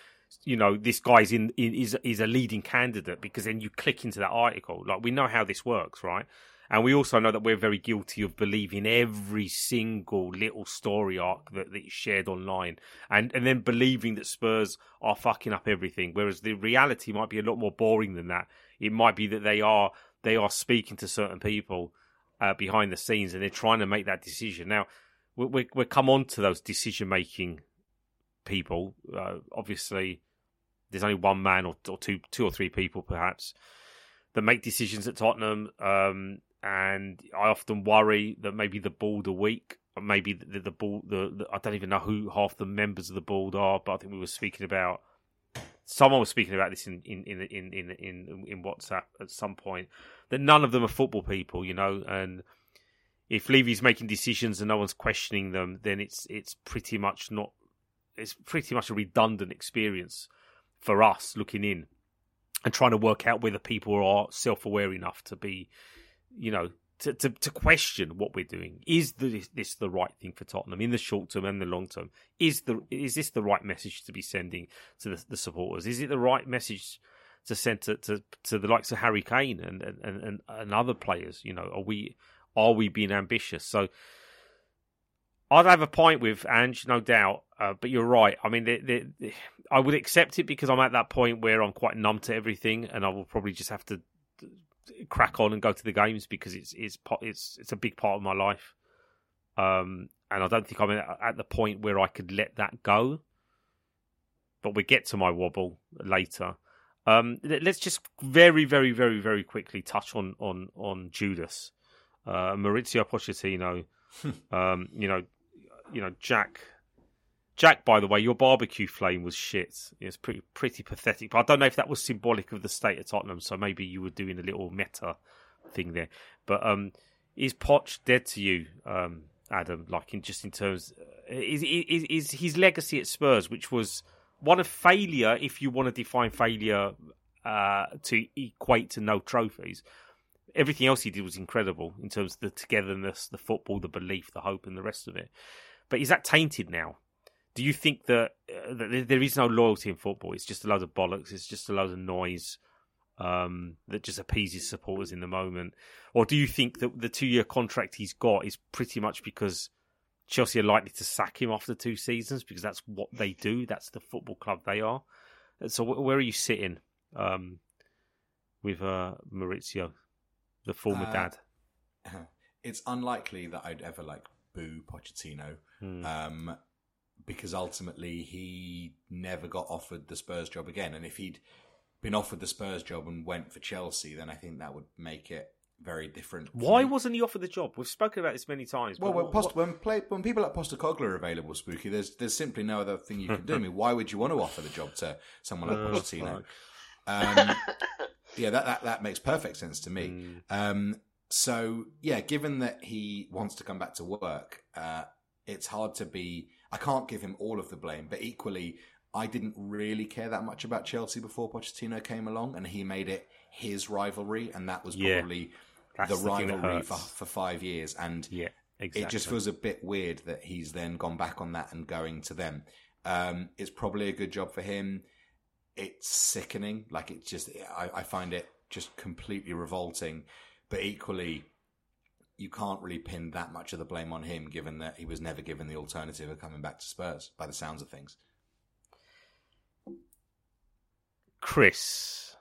You know, this guy's in, in is is a leading candidate because then you click into that article. Like we know how this works, right? And we also know that we're very guilty of believing every single little story arc that, that is shared online and, and then believing that Spurs are fucking up everything. Whereas the reality might be a lot more boring than that. It might be that they are they are speaking to certain people uh, behind the scenes and they're trying to make that decision. Now, we, we, we come on to those decision making people. Uh, obviously, there's only one man or, or, two, two or three people perhaps that make decisions at Tottenham. Um, and I often worry that maybe the board are weak. Or maybe the, the, the board, the, the, I don't even know who half the members of the board are, but I think we were speaking about someone was speaking about this in in in in in, in, in WhatsApp at some point that none of them are football people, you know, and if Levy's making decisions and no one's questioning them, then it's it's pretty much not it's pretty much a redundant experience for us looking in and trying to work out whether people are self aware enough to be you know, to, to, to question what we're doing. Is this, this the right thing for Tottenham in the short term and the long term? Is the is this the right message to be sending to the, the supporters? Is it the right message to send to, to, to the likes of Harry Kane and, and, and, and other players? You know, are we are we being ambitious? So I'd have a point with Ange, no doubt. Uh, but you're right. I mean, they, they, I would accept it because I'm at that point where I'm quite numb to everything, and I will probably just have to crack on and go to the games because it's it's it's it's a big part of my life. Um, and I don't think I'm at the point where I could let that go. But we get to my wobble later. Um, let's just very, very, very, very quickly touch on on on Judas, uh, Mauricio Pochettino. [laughs] um, you know, you know Jack. Jack, by the way, your barbecue flame was shit. It's pretty pretty pathetic. But I don't know if that was symbolic of the state of Tottenham. So maybe you were doing a little meta thing there. But um, is Poch dead to you, um, Adam? Like in just in terms, uh, is, is is his legacy at Spurs, which was one of failure, if you want to define failure uh, to equate to no trophies. Everything else he did was incredible in terms of the togetherness, the football, the belief, the hope, and the rest of it. But is that tainted now? Do you think that, uh, that there is no loyalty in football? It's just a load of bollocks. It's just a load of noise um, that just appeases supporters in the moment. Or do you think that the two-year contract he's got is pretty much because Chelsea are likely to sack him after two seasons because that's what they do. That's the football club they are. So where are you sitting um, with uh, Mauricio, the former uh, dad? [laughs] It's unlikely that I'd ever like boo Pochettino, hmm. um, because ultimately he never got offered the Spurs job again. And if he'd been offered the Spurs job and went for Chelsea, then I think that would make it very different. Why wasn't he offered the job? We've spoken about this many times. Well, when, Post, when, play, when people like Postecoglou are available, Spooky, there's there's simply no other thing you can do. I mean, why would you want to offer the job to someone like oh, Pochettino? Um, yeah, that, that that makes perfect sense to me. Mm. Um, so yeah, given that he wants to come back to work, uh, it's hard to be. I can't give him all of the blame, but equally, I didn't really care that much about Chelsea before Pochettino came along, and he made it his rivalry, and that was probably. Yeah the, the rivalry for, for five years, and yeah, exactly. it just feels a bit weird that he's then gone back on that and going to them. Um, it's probably a good job for him. It's sickening. Like it's just, I, I find it just completely revolting. But equally, you can't really pin that much of the blame on him, given that he was never given the alternative of coming back to Spurs, by the sounds of things. Chris,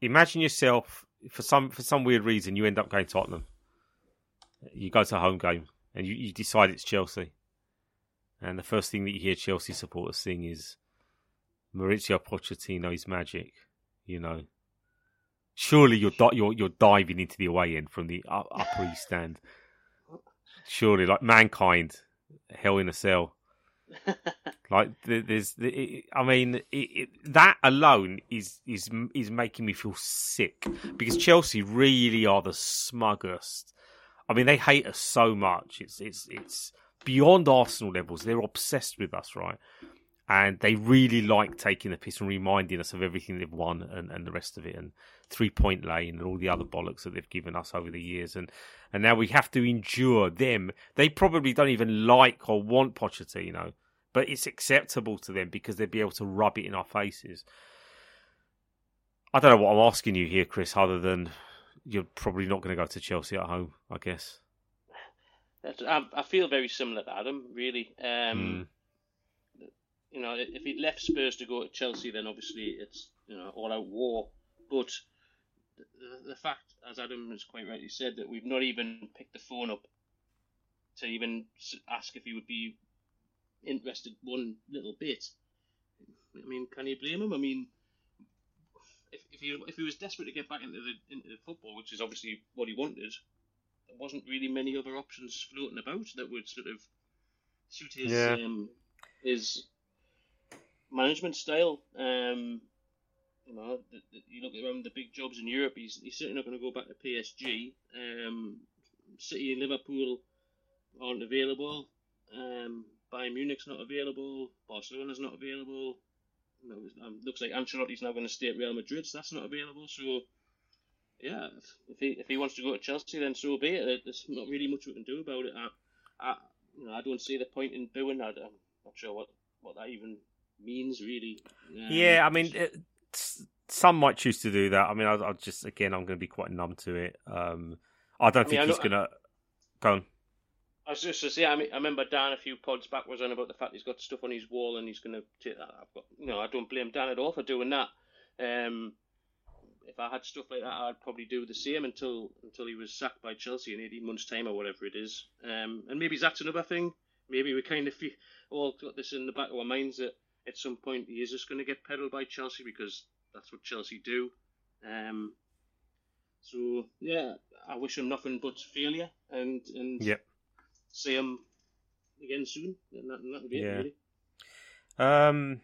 imagine yourself for some for some weird reason you end up going to Tottenham. You go to a home game and you, you decide it's Chelsea, and the first thing that you hear Chelsea supporters sing is Mauricio Pochettino's magic. You know, surely you're you're you're diving into the away end from the upper east stand. Surely, like mankind, hell in a cell. [laughs] like there's, I mean, it, it, that alone is is is making me feel sick because Chelsea really are the smuggest. I mean, they hate us so much. It's it's it's beyond Arsenal levels. They're obsessed with us, right? And they really like taking the piss and reminding us of everything they've won and, and the rest of it, and three point lane and all the other bollocks that they've given us over the years. And and now we have to endure them. They probably don't even like or want Pochettino but it's acceptable to them because they'd be able to rub it in our faces. I don't know what I'm asking you here, Chris, other than you're probably not going to go to Chelsea at home, I guess. I feel very similar to Adam, really. Um, mm. You know, if he'd left Spurs to go to Chelsea, then obviously it's you know all out war. But the, the fact, as Adam has quite rightly said, that we've not even picked the phone up to even ask if he would be interested one little bit. I mean, can you blame him? I mean, if if he if he was desperate to get back into the into the football, which is obviously what he wanted, there wasn't really many other options floating about that would sort of suit his yeah. um, his management style. Um, you know, the, the, you look around the big jobs in Europe. He's he's certainly not going to go back to PSG. Um, City and Liverpool aren't available. Um, Bayern Munich's not available. Barcelona's not available. You know, um, looks like Ancelotti's now going to stay at Real Madrid, so that's not available. So yeah, if, he if he wants to go to Chelsea, then so be it. There's not really much we can do about it. I, I, you know, I don't see the point in booing. I, I'm not sure what, what that even means, really. Um, yeah, I mean, it, some might choose to do that. I mean, I'll, I'll just again, I'm going to be quite numb to it. Um, I don't I think mean, he's going to go on. I was just to say, I mean, I remember Dan a few pods back was on about the fact he's got stuff on his wall and he's going to take that. I've got, you know, I don't blame Dan at all for doing that. Um, if I had stuff like that, I'd probably do the same until until he was sacked by Chelsea in 18 months' time or whatever it is. Um, and maybe that's another thing. Maybe we kind of feel, all got this in the back of our minds that at some point he is just going to get peddled by Chelsea because that's what Chelsea do. Um, so yeah, I wish him nothing but failure and and yep. see him again soon. And that, and that would be yeah. it, really. Um,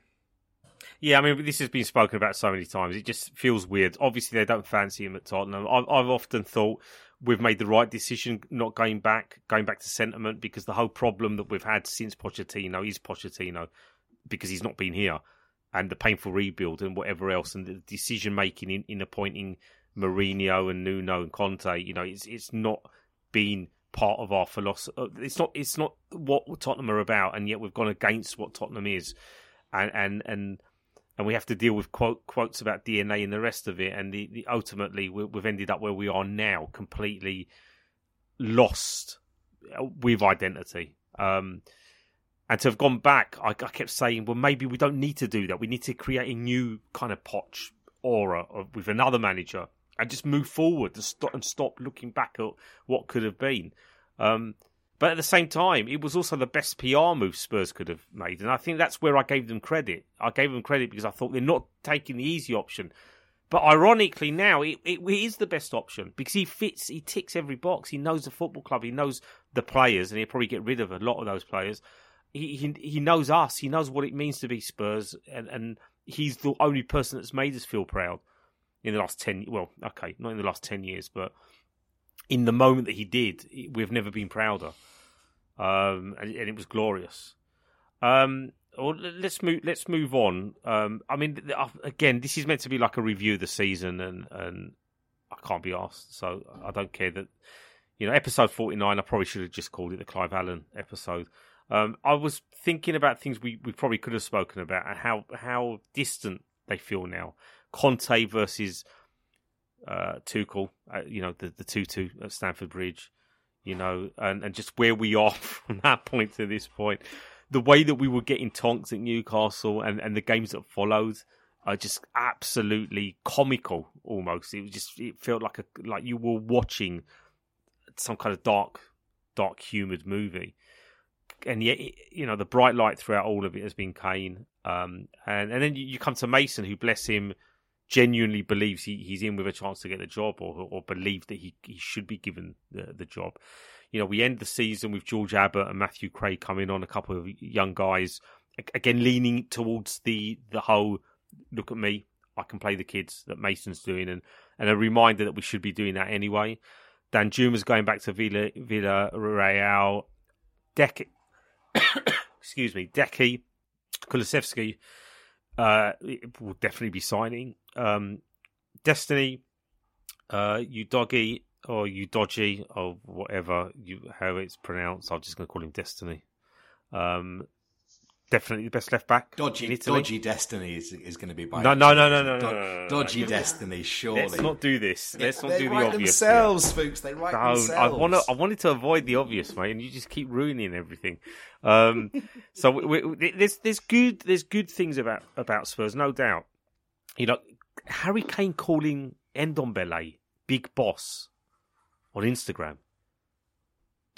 yeah, I mean, this has been spoken about so many times. It just feels weird. Obviously, they don't fancy him at Tottenham. I've, I've often thought we've made the right decision not going back, going back to sentiment, because the whole problem that we've had since Pochettino is Pochettino, because he's not been here, and the painful rebuild and whatever else, and the decision making in, in appointing Mourinho and Nuno and Conte. You know, it's it's not been part of our philosophy. Uh, it's not it's not what Tottenham are about, and yet we've gone against what Tottenham is, and and and and we have to deal with quote, quotes about DNA and the rest of it. And the, the ultimately, we, have ended up where we are now, completely lost with identity. Um, and to have gone back, I, I, kept saying, well, maybe we don't need to do that. We need to create a new kind of Poch aura of, with another manager and just move forward and stop, and stop looking back at what could have been. Um, but at the same time, it was also the best PR move Spurs could have made. And I think that's where I gave them credit. I gave them credit because I thought they're not taking the easy option. But ironically, now it, it is the best option because he fits, he ticks every box. He knows the football club, he knows the players, and he'll probably get rid of a lot of those players. He, he, knows us, he knows what it means to be Spurs, and, and he's the only person that's made us feel proud in the last 10 well okay not in the last 10 years but in the moment that he did we've never been prouder um, and, and, it was glorious. Um, well, let's move. Let's move on. Um, I mean, uh, again, this is meant to be like a review of the season, and and I can't be asked, so I don't care that. You know, episode forty nine. I probably should have just called it the Clive Allen episode. Um, I was thinking about things we, we probably could have spoken about and how how distant they feel now. Conte versus uh, Tuchel. Uh, you know, the the two two at Stamford Bridge you know, and, and just where we are [laughs] from that point to this point. The way that we were getting tonks at Newcastle and, and the games that followed are just absolutely comical almost. It was just it felt like a like you were watching some kind of dark dark humoured movie. And yet, you know, the bright light throughout all of it has been Kane. Um, and, and then you, come to Mason, who, bless him, genuinely believes he, he's in with a chance to get the job or or believes that he, he should be given the, the job. You know, we end the season with George Abbott and Matthew Craig coming on, a couple of young guys, again leaning towards the the whole look at me, I can play the kids that Mason's doing, and, and a reminder that we should be doing that anyway. Danjuma's going back to Villa Villarreal. Dec, [coughs] excuse me, Decky, Kulusevski uh, will definitely be signing. Um, Destiny, uh, Doggy or you dodgy or whatever you how it's pronounced. I'm just going to call him Destiny. Um, definitely the best left back. Dodgy, dodgy destiny is, is going to be by no, no, no, no, no, no, dodgy no, no, destiny. Surely, let's not do this. Let's not they do the obvious. Themselves, here. folks. They write no, themselves. I want to. I wanted to avoid the obvious, mate, and you just keep ruining everything. Um, [laughs] so we, we, there's there's good there's good things about about Spurs, no doubt. You know, Harry Kane calling Ndombele big boss on Instagram.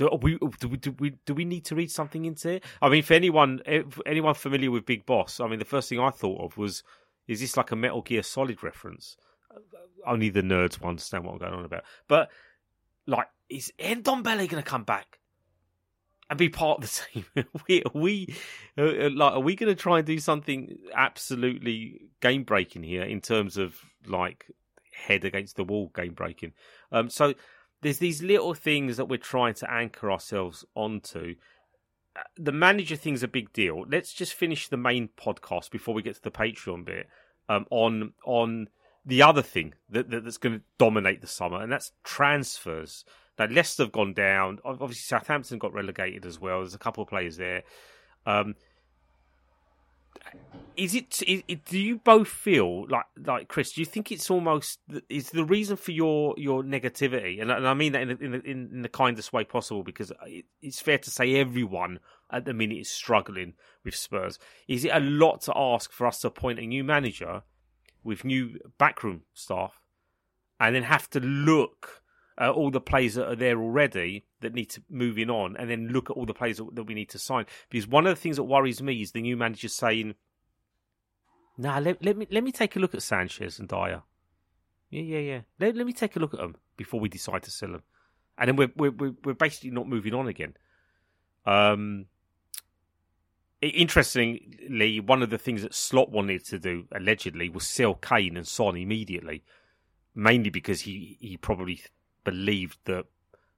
Do we, do we do we do we need to read something into it? I mean, for anyone if anyone familiar with Big Boss, I mean, the first thing I thought of was, is this like a Metal Gear Solid reference? Only the nerds will understand what I'm going on about. But like, is Ndombele going to come back and be part of the [laughs] team? are we, we uh, uh, like, are we going to try and do something absolutely game breaking here in terms of like head against the wall game breaking? Um, so there's these little things that we're trying to anchor ourselves onto. Uh, the manager thing's a big deal. Let's just finish the main podcast before we get to the Patreon bit um, on on the other thing that, that that's going to dominate the summer, and that's transfers. Now Leicester have gone down. Obviously, Southampton got relegated as well. There's a couple of players there. Um, is it, is it, Do you both feel like like Chris? Do you think it's almost is the reason for your your negativity, and, and I mean that in, in in the kindest way possible because it, it's fair to say everyone at the minute is struggling with Spurs. Is it a lot to ask for us to appoint a new manager with new backroom staff, and then have to look at all the players that are there already that need to moving on, and then look at all the players that, that we need to sign? Because one of the things that worries me is the new manager saying Nah, let, let me let me take a look at Sanchez and Dier. Yeah, yeah, yeah. Let, let me take a look at them before we decide to sell them, and then we're we're we're basically not moving on again. Um, interestingly, one of the things that Slot wanted to do allegedly was sell Kane and Son immediately, mainly because he he probably believed that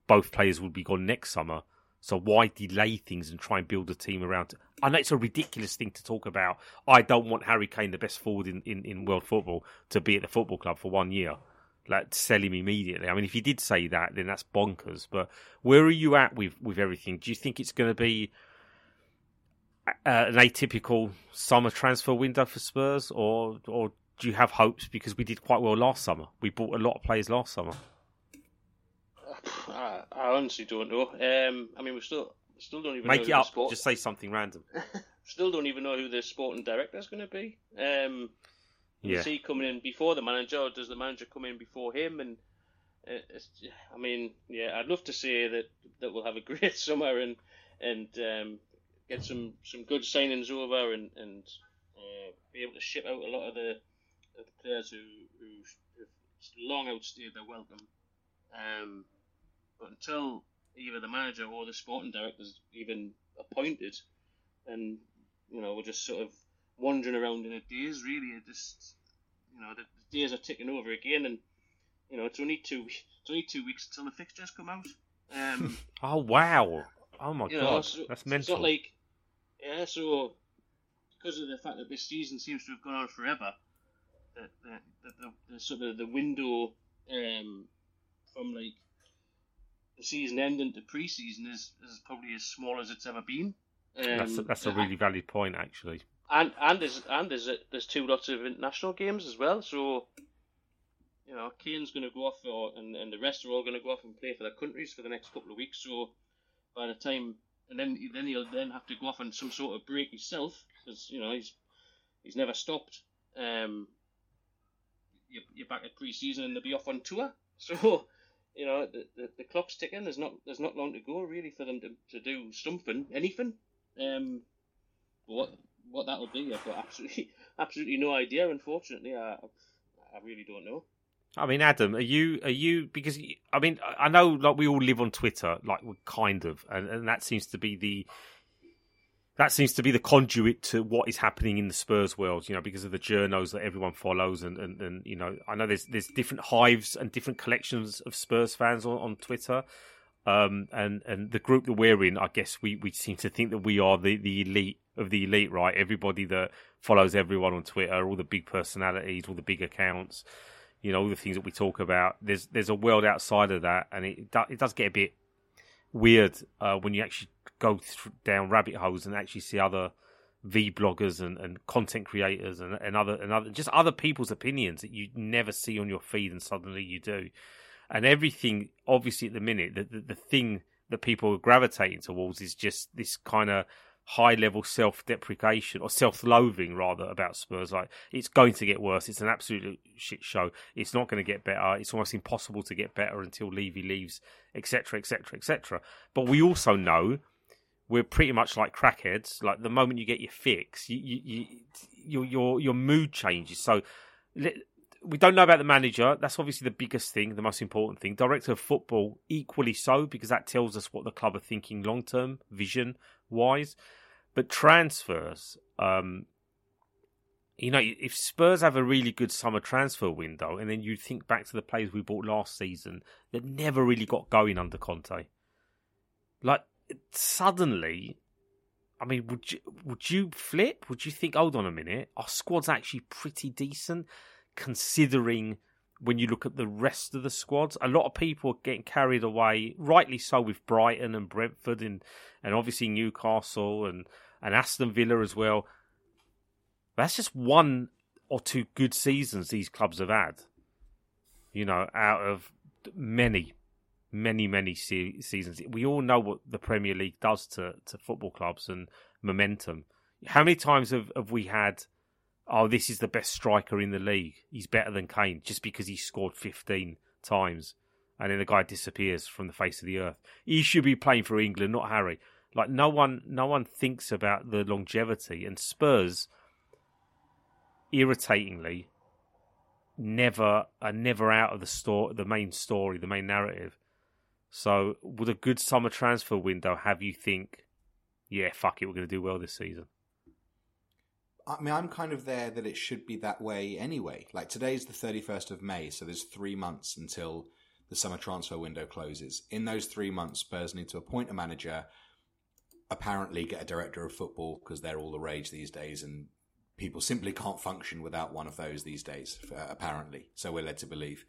both players would be gone next summer. So why delay things and try and build a team around? I know it's a ridiculous thing to talk about. I don't want Harry Kane, the best forward in, in, in world football, to be at the football club for one year. Like sell him immediately. I mean, if you did say that, then that's bonkers. But where are you at with with everything? Do you think it's going to be uh, an atypical summer transfer window for Spurs, or or do you have hopes because we did quite well last summer? We bought a lot of players last summer. I, [sighs] I honestly don't know. Um, I mean, we still still don't even make it up. Sport... Just say something random. [laughs] still don't even know who the sporting director is going to be. Um, yeah. Is he coming in before the manager, or does the manager come in before him? And uh, I mean, yeah, I'd love to say that that we'll have a [laughs] great summer and and um, get some, some good signings over and and uh, be able to ship out a lot of the, the players who who have long outstayed their welcome. Um, but until either the manager or the sporting director is even appointed, and you know we're just sort of wandering around in a daze. Really, it just you know the, the days are ticking over again, and you know it's only two it's only two weeks until the fixtures come out. Um, [laughs] oh wow! Oh my god, know, so, that's mental. It's not like yeah, so because of the fact that this season seems to have gone on forever, that the, the, the, the sort of the window um, from like the season end to pre-season is, is probably as small as it's ever been. Um, that's a, that's a really valid point, actually. And and there's and there's a, there's two lots of international games as well. So you know, Kane's going to go off, or, and and the rest are all going to go off and play for their countries for the next couple of weeks. So by the time, and then then he'll then have to go off on some sort of break himself because you know he's he's never stopped. Um, you're, you're back at pre-season and they'll be off on tour. [laughs] So you know, the, the, the, clock's ticking. There's not there's not long to go really for them to, to do something, anything. Um, what what that'll be, I've got absolutely [laughs] absolutely no idea. Unfortunately, I I really don't know. I mean, Adam, are you are you because I mean I know like we all live on Twitter, like kind of, and, and that seems to be the that seems to be the conduit to what is happening in the Spurs world, you know, because of the journos that everyone follows, and, and, and you know, I know there's there's different hives and different collections of Spurs fans on, on Twitter, um, and and the group that we're in, I guess we, we seem to think that we are the, the elite of the elite, right? Everybody that follows everyone on Twitter, all the big personalities, all the big accounts, you know, all the things that we talk about. There's there's a world outside of that, and it it does get a bit weird uh, when you actually go th- down rabbit holes and actually see other V bloggers and, and content creators and, and other and other just other people's opinions that you never see on your feed and suddenly you do. And everything obviously at the minute the, the, the thing that people are gravitating towards is just this kind of high level self deprecation or self loathing rather about Spurs. Like it's going to get worse. It's an absolute shit show. It's not going to get better. It's almost impossible to get better until Levy leaves, etc., etc., etc. But we also know we're pretty much like crackheads. Like the moment you get your fix, you, you, you your your your mood changes. So we don't know about the manager. That's obviously the biggest thing, the most important thing. Director of football, equally so, because that tells us what the club are thinking long term, vision wise. But transfers, um, you know, if Spurs have a really good summer transfer window, and then you think back to the players we bought last season that never really got going under Conte, like suddenly, I mean, would you would you flip? Would you think, hold on a minute, our squad's actually pretty decent? considering when you look at the rest of the squads. A lot of people are getting carried away, rightly so, with Brighton and Brentford and, and obviously Newcastle and, and Aston Villa as well. That's just one or two good seasons these clubs have had. You know, out of many, many, many se- seasons. We all know what the Premier League does to, to football clubs and momentum. How many times have, have we had oh, this is the best striker in the league. He's better than Kane just because he scored 15 times. And then the guy disappears from the face of the earth. He should be playing for England, not Harry. Like no one, no one thinks about the longevity. And Spurs, irritatingly, never are never out of the store, the main story, the main narrative. So, would a good summer transfer window have you think, yeah, fuck it, we're going to do well this season? I mean, I'm kind of there that it should be that way anyway. Like today's the 31st of May, so there's three months until the summer transfer window closes. In those three months, Spurs need to appoint a manager, apparently get a director of football because they're all the rage these days, and people simply can't function without one of those these days, uh, apparently. So we're led to believe.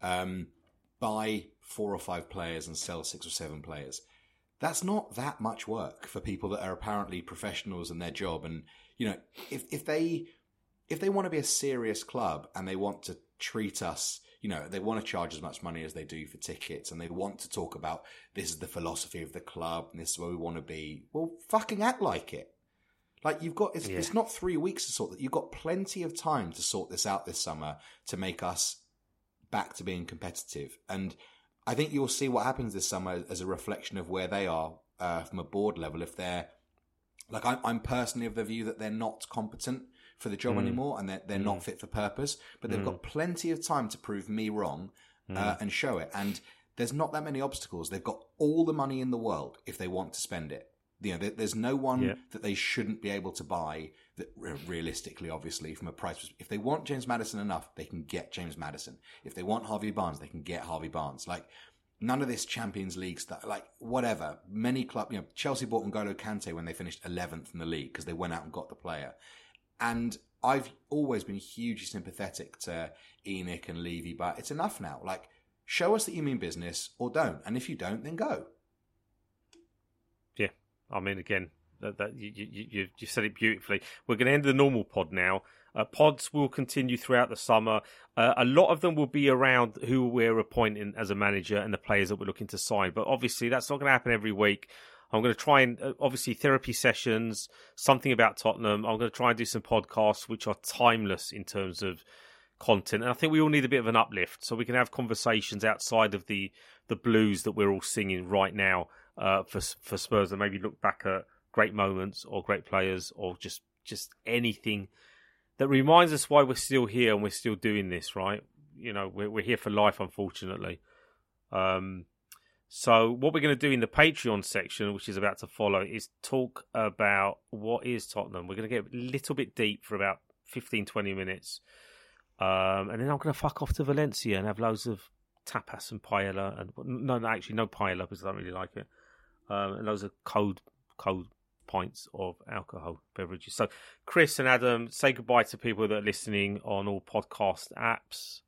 Um, buy four or five players and sell six or seven players. That's not that much work for people that are apparently professionals in their job and you know, if if they if they want to be a serious club and they want to treat us, you know, they want to charge as much money as they do for tickets and they want to talk about this is the philosophy of the club and this is where we want to be. Well, fucking act like it. Like you've got, it's, yeah. it's not three weeks to sort that. You've got plenty of time to sort this out this summer to make us back to being competitive. And I think you'll see what happens this summer as a reflection of where they are uh, from a board level. If they're like I'm, I'm personally of the view that they're not competent for the job mm. anymore and they're, they're mm. not fit for purpose, but they've mm. got plenty of time to prove me wrong uh, mm. and show it. And there's not that many obstacles. They've got all the money in the world if they want to spend it. You know, there's no one yeah. that they shouldn't be able to buy that realistically, obviously, from a price. If they want James Maddison enough, they can get James Maddison. If they want Harvey Barnes, they can get Harvey Barnes. Like, none of this Champions League stuff, like whatever. Many club, you know, Chelsea bought N'Golo Kante when they finished 11th in the league because they went out and got the player. And I've always been hugely sympathetic to ENIC and Levy, but it's enough now. Like, show us that you mean business or don't. And if you don't, then go. Yeah. I mean, again, that, that you, you, you said it beautifully. We're going to end the normal pod now. Uh, pods will continue throughout the summer. Uh, a lot of them will be around who we're appointing as a manager and the players that we're looking to sign. But obviously, that's not going to happen every week. I'm going to try and uh, obviously therapy sessions, something about Tottenham. I'm going to try and do some podcasts which are timeless in terms of content. And I think we all need a bit of an uplift so we can have conversations outside of the the blues that we're all singing right now uh, for for Spurs and maybe look back at great moments or great players or just just anything that reminds us why we're still here and we're still doing this, right? You know, we're, we're here for life, unfortunately. Um, so what we're going to do in the Patreon section, which is about to follow, is talk about what is Tottenham. We're going to get a little bit deep for about 15, 20 minutes. Um, and then I'm going to fuck off to Valencia and have loads of tapas and paella. And no, actually, no paella because I don't really like it. Um, and loads of cold, cold pints of alcohol beverages. So, Chris and Adam, say goodbye to people that are listening on all podcast apps.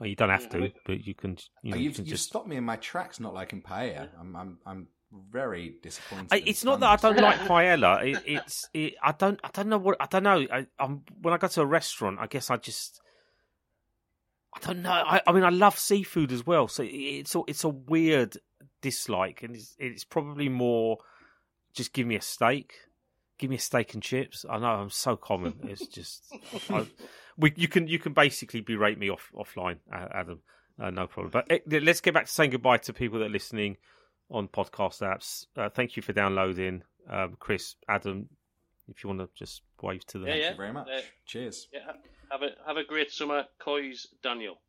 Oh, you don't have to, but you can. You, oh, know, oh, you can just stopped me in my tracks, not liking paella. I'm, I'm, I'm very disappointed. It's not that I don't like [laughs] paella. It, it's, it, I don't, I don't know what, I don't know. I, am when I go to a restaurant, I guess I just, I don't know. I, I mean, I love seafood as well, so it's, a, it's a weird dislike, and it's, it's probably more just give me a steak. Give me a steak and chips. I know I'm so common. [laughs] It's just I, we, you can you can basically berate me off offline, Adam. Uh, no problem. But eh, let's get back to saying goodbye to people that are listening on podcast apps. Uh, thank you for downloading, um, Chris, Adam. If you want to just wave to them. Yeah, yeah. Thank you very much. Uh, Cheers. Yeah, have a have a great summer, Coys Daniel.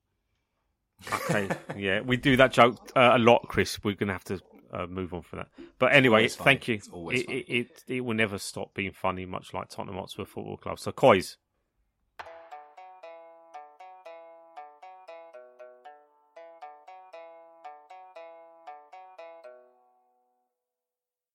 Okay, [laughs] yeah, we do that joke uh, a lot, Chris. We're gonna have to uh, move on from that. But anyway, thank you. It, it, it, will never stop being funny, much like Tottenham Hotspur Football Club. So, Coys,